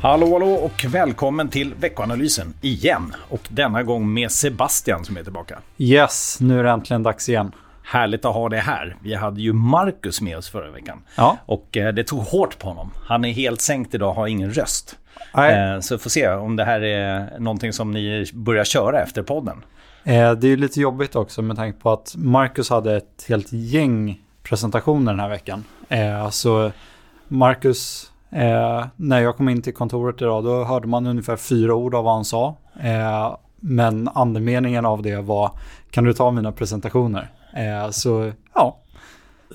Hallå, hallå och välkommen till veckoanalysen igen. Och denna gång med Sebastian som är tillbaka. Yes, nu är det äntligen dags igen. Härligt att ha det här. Vi hade ju Marcus med oss förra veckan. Ja. Och eh, det tog hårt på honom. Han är helt sänkt idag, har ingen röst. Nej. Eh, så får se om det här är någonting som ni börjar köra efter podden. Eh, det är lite jobbigt också med tanke på att Marcus hade ett helt gäng presentationer den här veckan. Eh, så Marcus, eh, när jag kom in till kontoret idag, då hörde man ungefär fyra ord av vad han sa. Eh, men andemeningen av det var, kan du ta mina presentationer? Eh, så ja,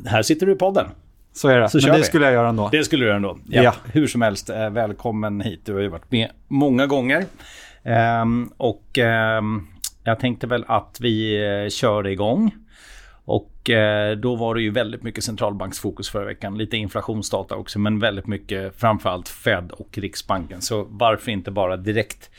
Här sitter du i podden. så är det. Så men det vi. skulle jag göra ändå. Det skulle du göra ändå. Ja, Ja. Hur som helst, eh, välkommen hit. Du har ju varit med många gånger. Ehm, och ehm, jag tänkte väl att vi eh, kör igång. Och eh, då var det ju väldigt mycket centralbanksfokus förra veckan. Lite inflationsdata också, men väldigt mycket framförallt Fed och Riksbanken. Så varför inte bara direkt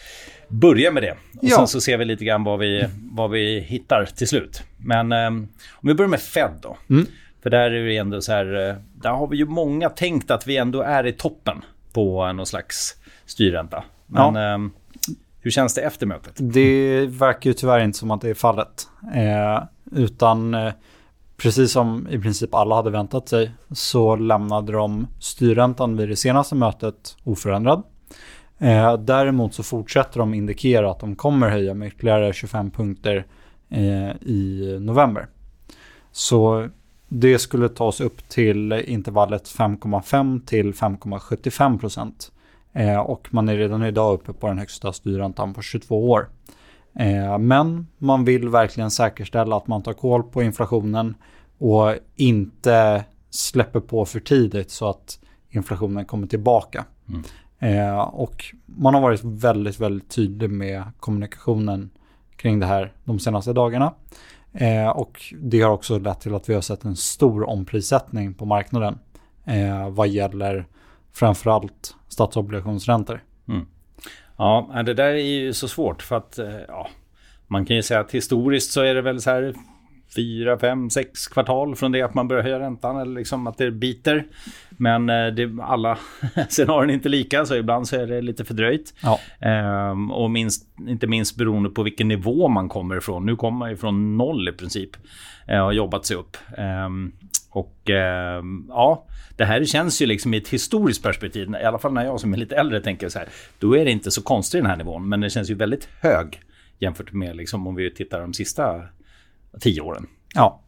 börja med det? Och Ja. sen så ser vi lite grann vad vi, vad vi hittar till slut. Men ehm, om vi börjar med Fed då. Mm. För där är det ändå så här, eh, där har vi ju många tänkt att vi ändå är i toppen på någon slags styrränta. Men ehm, hur känns det efter mötet? Det verkar ju tyvärr inte som att det är fallet. Eh, utan eh, precis som i princip alla hade väntat sig så lämnade de styrräntan vid det senaste mötet oförändrad. Eh, däremot så fortsätter de indikera att de kommer höja med ytterligare 25 punkter eh, i november. Så det skulle tas upp till intervallet 5,5 till 5,75 procent. Eh, och man är redan idag uppe på den högsta styrräntan på 22 år. Eh, men man vill verkligen säkerställa att man tar koll på inflationen och inte släpper på för tidigt så att inflationen kommer tillbaka. Mm. Eh, och man har varit väldigt, väldigt tydlig med kommunikationen kring det här de senaste dagarna. Eh, och det har också lett till att vi har sett en stor omprissättning på marknaden eh, vad gäller framförallt statsobligationsräntor. Ja, det där är ju så svårt för att eh, ja, man kan ju säga att historiskt så är det väl så här fyra, fem, sex kvartal från det att man börjar höja räntan eller liksom att det biter. Men eh, det, alla scenarion är inte lika så ibland så är det lite fördröjt. Ja. Ehm, och minst, inte minst beroende på vilken nivå man kommer ifrån. Nu kommer man ju från noll i princip eh, och har jobbat sig upp. Ehm, och ehm, ja, det här känns ju liksom i ett historiskt perspektiv, i alla fall när jag som är lite äldre tänker så här, då är det inte så konstigt den här nivån, men den känns ju väldigt hög jämfört med liksom om vi tittar de sista tio åren. Ja,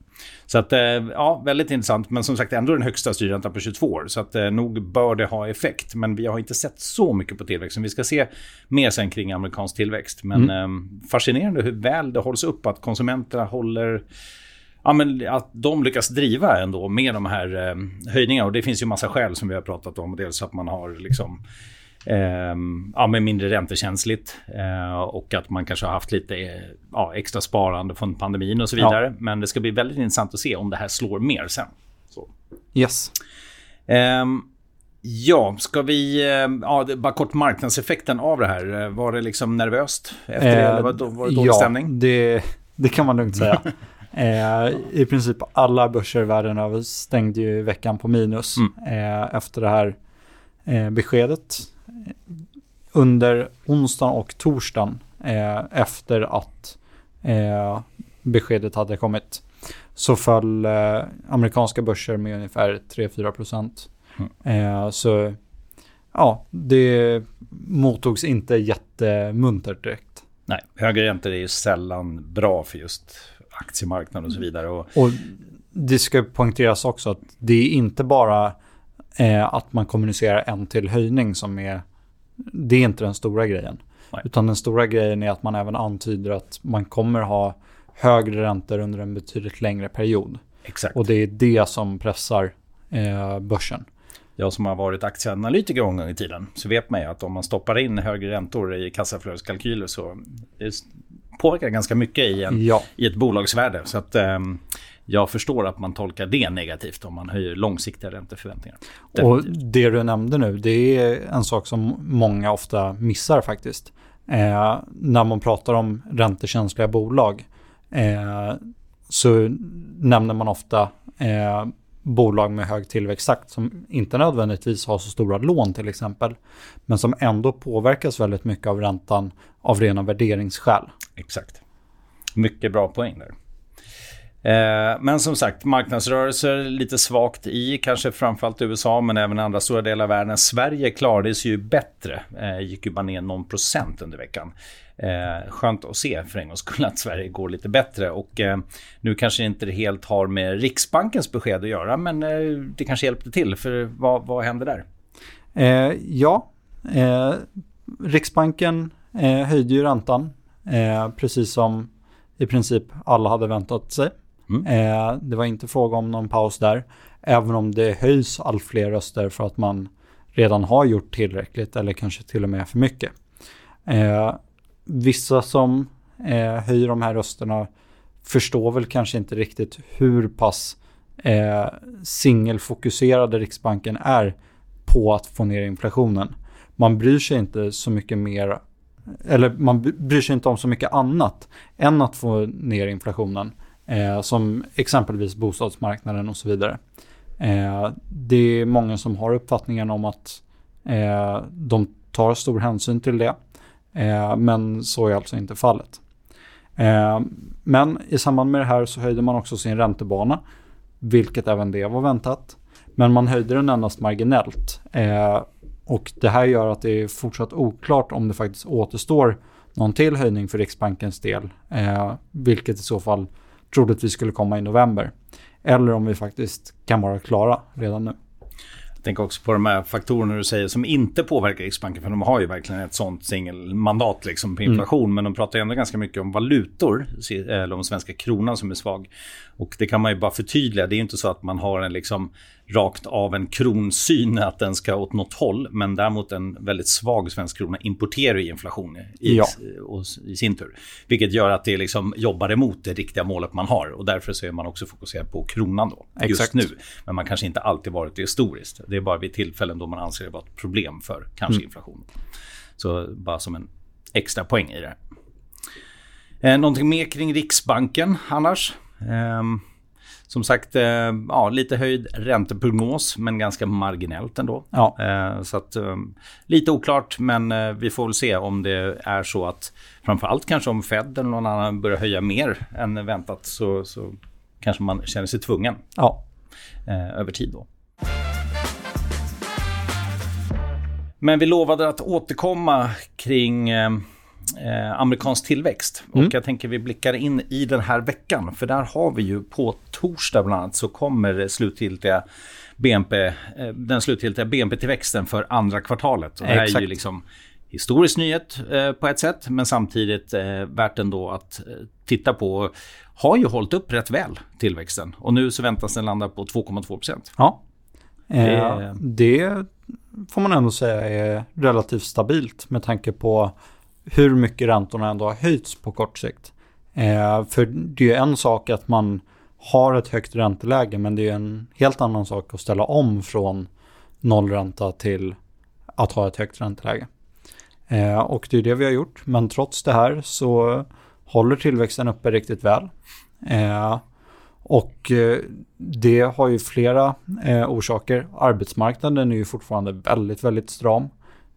Så att, eh, ja, väldigt intressant. Men som sagt, ändå den högsta styrräntan på 22 år. Så att eh, nog bör det ha effekt. Men vi har inte sett så mycket på tillväxten. Vi ska se mer sen kring amerikansk tillväxt. Men eh, fascinerande hur väl det hålls upp. Att konsumenterna håller... Ja, men att de lyckas driva ändå med de här eh, höjningarna. Och det finns ju massa skäl som vi har pratat om. Dels att man har liksom... Eh, ja, men mindre räntekänsligt eh, och att man kanske har haft lite eh, ja, extra sparande från pandemin och så Ja. vidare. Men det ska bli väldigt intressant att se om det här slår mer sen. Så. yes. Ehm, ja, ska vi... ehm, ja, bara kort marknadseffekten av det här. Eh, Var det liksom nervöst efter det? Eller var det, var det dålig ja, stämning? Det, det kan man lugnt säga. eh, I princip alla börser världen över stängde ju veckan på minus Mm. eh, efter det här eh, beskedet. Under onsdagen och torsdagen eh, efter att eh, beskedet hade kommit så föll eh, amerikanska börser med ungefär 3-4 procent. Mm. Så ja, det mottogs inte jättemuntert direkt. Nej, högre räntor är ju sällan bra för just aktiemarknaden och så vidare. Och, Och det ska poängteras också att det är inte bara eh, att man kommunicerar en till höjning som är, det är inte den stora grejen. Nej. Utan den stora grejen är att man även antyder att man kommer ha högre räntor under en betydligt längre period. exakt. Och det är det som pressar eh, börsen. Jag som har varit aktieanalytiker en gång i tiden så vet man ju att om man stoppar in högre räntor i kassaflödeskalkyler så påverkar ganska mycket i, en, Ja, i ett bolagsvärde. Så att ehm, jag förstår att man tolkar det negativt om man höjer långsiktiga ränteförväntningar. och Definitivt. det du nämnde nu, det är en sak som många ofta missar faktiskt. Eh, när man pratar om räntekänsliga bolag eh, så nämner man ofta eh, bolag med hög tillväxttakt som inte nödvändigtvis har så stora lån till exempel, men som ändå påverkas väldigt mycket av räntan av rena värderingsskäl. Exakt. Mycket bra poäng där. Eh, men som sagt, marknadsrörelser lite svagt i kanske framförallt USA men även andra stora delar av världen. Sverige klarade sig ju bättre, eh, gick ju bara ner någon procent under veckan. Eh, skönt att se för en gångs skull att Sverige går lite bättre. Och eh, nu kanske inte det helt har med Riksbankens besked att göra, men eh, det kanske hjälpte till. För vad, vad händer där? Eh, ja, eh, Riksbanken eh, höjde ju räntan, precis som i princip alla hade väntat sig. Mm. det var inte fråga om någon paus där, även om det höjs allt fler röster för att man redan har gjort tillräckligt eller kanske till och med för mycket vissa som eh, höjer de här rösterna förstår väl kanske inte riktigt hur pass eh, singelfokuserade Riksbanken är på att få ner inflationen. Man bryr sig inte så mycket mer, eller man bryr sig inte om så mycket annat än att få ner inflationen. Eh, som exempelvis bostadsmarknaden och så vidare. Eh, det är många som har uppfattningen om att eh, de tar stor hänsyn till det. Eh, men så är alltså inte fallet. Eh, men i samband med det här så höjde man också sin räntebana, vilket även det var väntat. Men man höjde den endast marginellt. Eh, och det här gör att det är fortsatt oklart om det faktiskt återstår någon till höjning för Riksbankens del, eh, vilket i så fall troligtvis skulle komma i november. Eller om vi faktiskt kan vara klara redan nu tänker också på de här faktorerna du säger som inte påverkar Riksbanken. För de har ju verkligen ett sånt singelmandat liksom på mm. inflation. Mm. Men de pratar ju ändå ganska mycket om valutor. Eller om svenska kronan som är svag. Och det kan man ju bara förtydliga. Det är ju inte så att man har en liksom rakt av en kronsyn att den ska åt något håll. Men däremot en väldigt svag svensk krona importerar inflation i, ja. i sin tur. Vilket gör att det liksom jobbar emot det riktiga målet man har. Och därför så är man också fokuserad på kronan då, just nu. Men man kanske inte alltid varit det historiskt. Det är bara vid tillfällen då man anser det vara ett problem för kanske mm. inflation. Så bara som en extra poäng i det. Eh, någonting mer kring Riksbanken annars? Eh, som sagt, eh, ja, lite höjd ränteprognos, men ganska marginellt ändå. Ja. Eh, så att, eh, lite oklart, men vi får väl se om det är så att framförallt kanske om Fed eller någon annan börjar höja mer än väntat så, så kanske man känner sig tvungen ja. över tid då. Men vi lovade att återkomma kring eh, amerikansk tillväxt. Mm. Och jag tänker vi blickar in i den här veckan. För där har vi ju på torsdag bland annat så kommer slutgiltiga BNP, eh, den slutgiltiga BNP-tillväxten för andra kvartalet. Och det här Exakt. är ju liksom historisk nyhet eh, på ett sätt, men samtidigt eh, värt ändå att eh, titta på. Har ju hållit upp rätt väl tillväxten och nu så väntas den landa på 2,2 procent. Ja, eh, det får man ändå säga är relativt stabilt med tanke på hur mycket räntorna ändå har höjts på kort sikt. Eh, för det är en sak att man har ett högt ränteläge men det är en helt annan sak att ställa om från nollränta till att ha ett högt ränteläge. Eh, och det är det vi har gjort men trots det här så håller tillväxten uppe riktigt väl. Eh, och eh, det har ju flera eh, orsaker. Arbetsmarknaden är ju fortfarande väldigt, väldigt stram.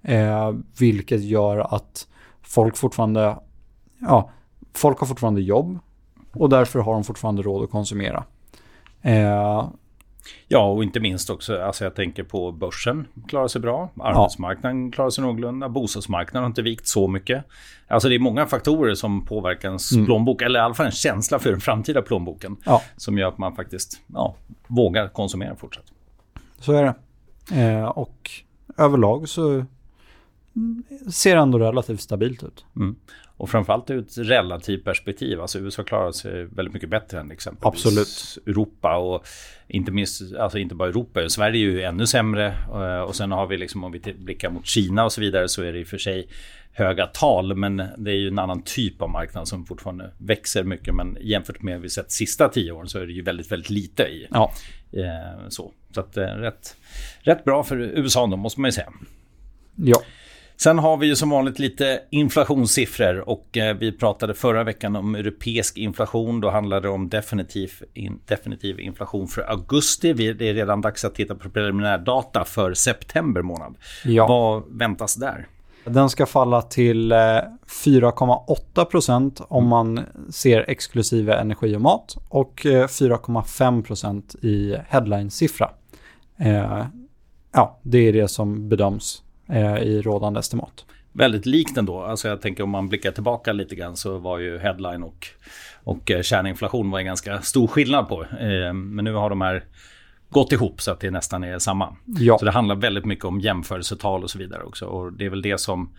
Eh, vilket gör att folk fortfarande, ja, folk har fortfarande jobb och därför har de fortfarande råd att konsumera. Eh, Ja, och inte minst också, alltså jag tänker på börsen klarar sig bra, arbetsmarknaden ja. klarar sig någorlunda, bostadsmarknaden har inte vikt så mycket. Alltså det är många faktorer som påverkar ens mm. plånbok, eller i alla fall en känsla för den framtida plånboken. Ja. Som gör att man faktiskt ja, vågar konsumera fortsatt. Så är det. Eh, och överlag så ser ändå relativt stabilt ut. Mm. Och framförallt ur ett relativt perspektiv. Alltså USA klarar sig väldigt mycket bättre än exempelvis Absolut. Europa. Och inte minst, alltså inte bara Europa, Sverige är ju ännu sämre. Eh, och sen har vi liksom, om vi blickar mot Kina och så vidare, så är det i och för sig höga tal. Men det är ju en annan typ av marknad som fortfarande växer mycket. Men jämfört med vi sett sista tio åren så är det ju väldigt, väldigt lite i. Ja. Eh, så så att, eh, rätt, rätt bra för USA då, måste man ju säga. Ja. Sen har vi ju som vanligt lite inflationssiffror och eh, vi pratade förra veckan om europeisk inflation. Då handlade det om definitiv, in, definitiv inflation för augusti. det är redan dags att titta på preliminärdata för september månad. Ja. Vad väntas där? Den ska falla till 4,8 eh, procent om man ser exklusive energi och mat och 4,5 eh, procent i headline-siffra. Ja, det är det som bedöms i rådande estimat. Väldigt likt ändå. Alltså jag tänker om man blickar tillbaka lite grann så var ju headline och, och eh, kärninflation var en ganska stor skillnad på. Eh, men nu har de här gått ihop så att det nästan är samma. Ja. Så det handlar väldigt mycket om jämförelsetal och så vidare också. Och det är väl det som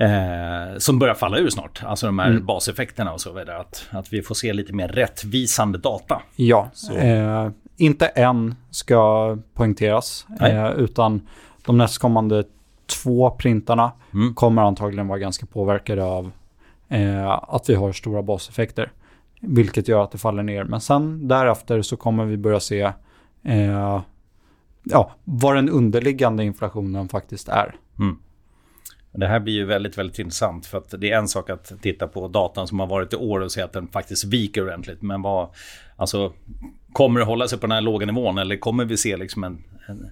Eh, som börjar falla ur snart. Alltså de här mm. baseffekterna och så vidare. Att, att vi får se lite mer rättvisande data. Ja, eh, inte än ska poängteras. Eh, utan de nästkommande två printarna mm. kommer antagligen vara ganska påverkade av eh, att vi har stora baseffekter. Vilket gör att det faller ner. Men sen därefter så kommer vi börja se eh, ja, vad den underliggande inflationen faktiskt är. Mm. Det här blir ju väldigt, väldigt intressant för att det är en sak att titta på datan som har varit i år och se att den faktiskt viker ordentligt. Men vad, alltså, kommer det hålla sig på den här låga nivån eller kommer vi se liksom en, en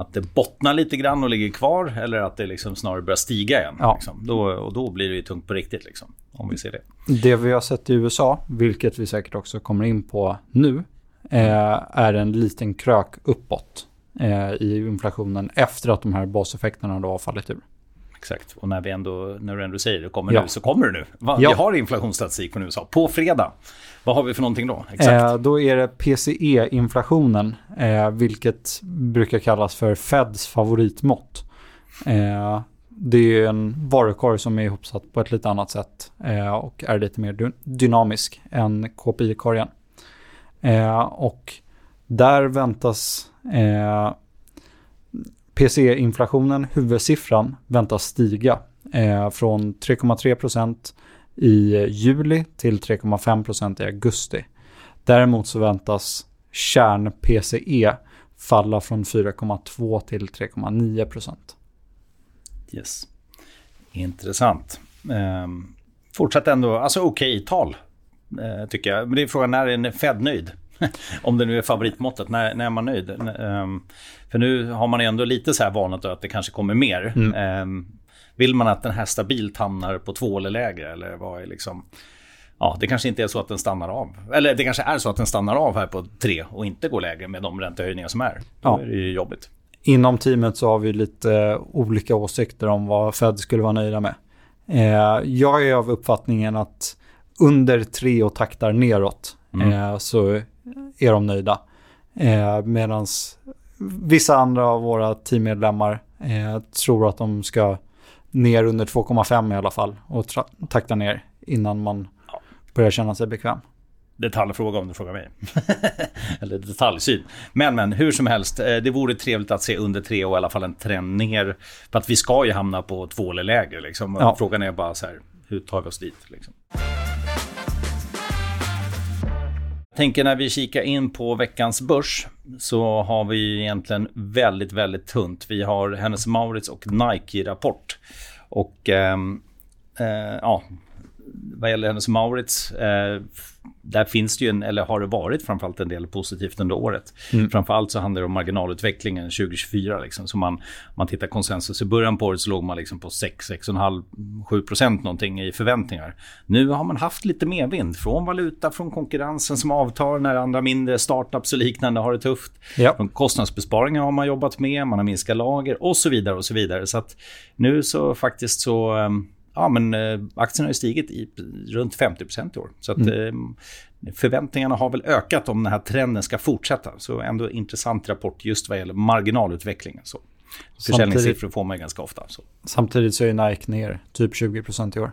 att det bottnar lite grann och ligger kvar eller att det liksom snarare börjar stiga igen. Ja. Liksom. Då, och då blir det ju tungt på riktigt liksom, om vi ser det. Det vi har sett i USA, vilket vi säkert också kommer in på nu, eh, är en liten krök uppåt eh, i inflationen efter att de här baseffekterna då har fallit ur. Exakt, och när, vi ändå, när du ändå säger det kommer ja. nu så kommer det nu. Va? Ja. Vi har inflationsstatistik från USA på fredag. Vad har vi för någonting då? Exakt. Eh, då är det PCE-inflationen, eh, vilket brukar kallas för Feds favoritmått. Eh, det är en varukorg som är ihopsatt på ett lite annat sätt eh, och är lite mer dynamisk än KPI-korgen. Eh, och där väntas eh, PCE-inflationen, huvudsiffran, väntas stiga eh, från 3,3% i juli till 3,5% i augusti. Däremot så väntas kärn-PCE falla från 4,2 till 3,9% Yes. Intressant. Eh, fortsatt ändå, alltså okej okay, tal eh, tycker jag. Men det är frågan när är en Fed nöjd? Om det nu är favoritmåttet, när, när är man nöjd? Um, för nu har man ändå lite så här varnat att det kanske kommer mer. Mm. Um, vill man att den här stabilt hamnar på två eller lägre? Eller vad är liksom... Ja, det kanske inte är så att den stannar av. Eller det kanske är så att den stannar av här på tre och inte går lägre med de räntehöjningar som är. Då ja. är det ju jobbigt. Inom teamet så har vi lite olika åsikter om vad Fed skulle vara nöjda med. Eh, jag är av uppfattningen att under tre och taktar neråt mm. eh, så är de nöjda. Eh, Medan vissa andra av våra teammedlemmar eh, tror att de ska ner under 2,5 i alla fall och takta ner innan man börjar känna sig bekväm. Detaljfråga om du frågar mig. Eller detaljsyn. Men, men hur som helst, eh, det vore trevligt att se under tre och i alla fall en trend ner. För att vi ska ju hamna på två eller lägre. Liksom. Ja. Frågan är bara så här, hur tar vi oss dit? Liksom? Tänker när vi kikar in på veckans börs så har vi egentligen väldigt, väldigt tunt. Vi har Hennes Maurits och Nike-rapport. Och eh, eh, ja, vad gäller Hennes Maurits eh, där finns det ju en, eller har det varit framförallt en del positivt under året. Mm. Framförallt så handlar det om marginalutvecklingen 2024. Liksom. Så man, man tittar konsensus i början på året så låg man liksom på 6, 6,5, 7 procent någonting i förväntningar. Nu har man haft lite medvind från valuta, från konkurrensen som avtar när andra mindre startups och liknande har det tufft. Ja. Från kostnadsbesparingar har man jobbat med, man har minskat lager och så vidare och så vidare. Så att nu så faktiskt så ehm, ja, men eh, aktien har stigit i runt 50 i år. Så att, mm. eh, förväntningarna har väl ökat om den här trenden ska fortsätta. Så ändå intressant rapport just vad gäller marginalutvecklingen. Så. Försäljningssiffror får man ganska ofta. Så. Samtidigt så är Nike ner typ 20% i år.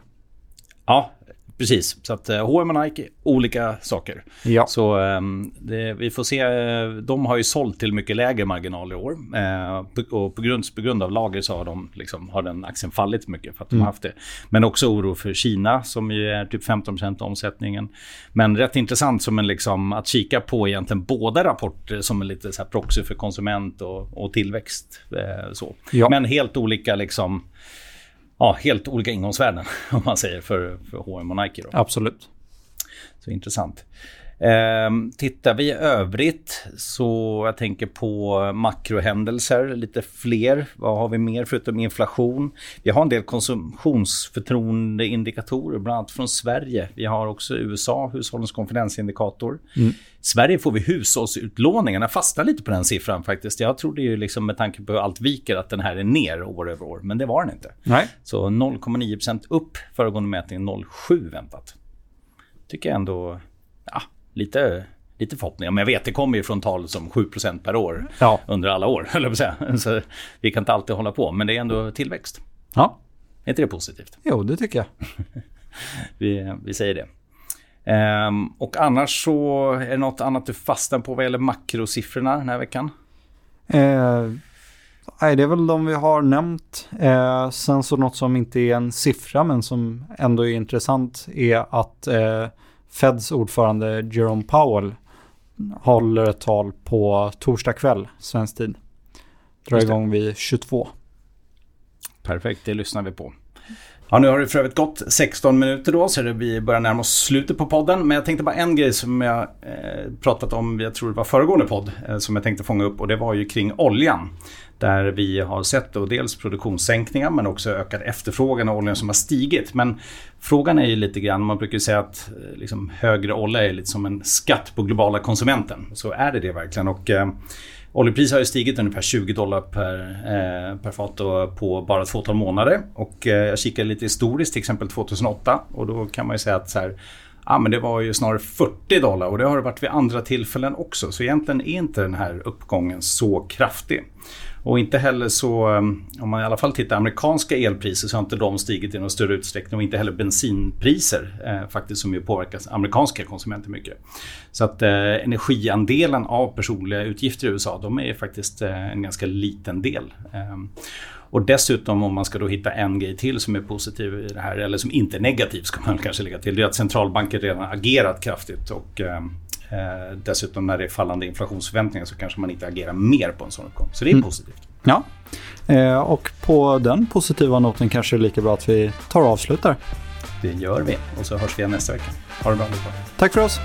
Ja, Precis, så att H&M och Nike, olika saker. Ja. Så um, det, vi får se. Eh, de har ju sålt till mycket lägre marginal i år. Uh, och på grund, på grund av lager så har, de, liksom, har den aktien fallit mycket för att mm. de har haft det. Men också oro för Kina som ju är typ 15% av omsättningen. Men rätt intressant som en liksom, att kika på egentligen båda rapporter som en lite så proxy för konsument och, och tillväxt. Så. Ja. Men helt olika liksom ja, helt olika ingångsvärden om man säger för, för H&M och Nike. Då. Absolut. Så intressant. Eh, tittar vi i övrigt så jag tänker på makrohändelser, lite fler. Vad har vi mer förutom inflation? Vi har en del konsumtionsförtroendeindikatorer, bland annat från Sverige. Vi har också USA, hushållens konfidensindikator. Mm. Sverige får vi hushållsutlåningarna, fastnar lite på den siffran faktiskt. Jag trodde ju liksom med tanke på hur allt viker att den här är ner år över år, men det var den inte. Nej. Så 0,9% upp, föregående mätning 0,7 väntat. Tycker jag ändå, ja, lite, lite förhoppningar. Men jag vet, det kommer ju från tal som 7% per år ja. under alla år, höll jag på säga. Så vi kan inte alltid hålla på, men det är ändå tillväxt. Ja. Är inte det positivt? Jo, det tycker jag. vi, vi säger det. Um, och annars så är det något annat du fastnar på vad gäller makrosiffrorna den här veckan? Eh, nej, det är väl de vi har nämnt. Eh, sen så något som inte är en siffra men som ändå är intressant är att eh, Feds ordförande Jerome Powell håller ett tal på torsdag kväll, svensk tid. Drar igång vid 22. Perfekt, det lyssnar vi på. Ja, nu har det för övrigt gått 16 minuter då, så vi börjar närma oss slutet på podden. Men jag tänkte bara en grej som jag eh, pratat om, jag tror det var föregående podd, eh, som jag tänkte fånga upp och det var ju kring oljan. Där vi har sett då dels produktionssänkningar men också ökad efterfrågan av oljan som har stigit. Men frågan är ju lite grann, man brukar ju säga att eh, liksom, högre olja är lite som en skatt på globala konsumenten. Så är det det verkligen? Och, eh, Oljepriset har ju stigit ungefär 20 dollar per, eh, per fat på bara ett fåtal månader. Och eh, jag kikade lite historiskt, till exempel 2008. Och då kan man ju säga att så här, ja, men det var ju snarare 40 dollar och det har det varit vid andra tillfällen också. Så egentligen är inte den här uppgången så kraftig. Och inte heller så, ehm, om man i alla fall tittar amerikanska elpriser så har inte de stigit i någon större utsträckning och inte heller bensinpriser eh, faktiskt som ju påverkar amerikanska konsumenter mycket. Så att eh, energiandelen av personliga utgifter i USA de är faktiskt eh, en ganska liten del. Ehm, Eh, och dessutom om man ska då hitta en grej till som är positiv i det här, eller som inte är negativ ska man kanske lägga till, det är att centralbanker redan agerat kraftigt och ehm, Eh, dessutom när det är fallande inflationsförväntningar så kanske man inte agerar mer på en sån uppgång. Så det är mm. positivt. Ja, eh, och på den positiva noten kanske det är lika bra att vi tar och avslutar. Det gör vi och så hörs vi igen nästa vecka. Ha det bra Tack för oss.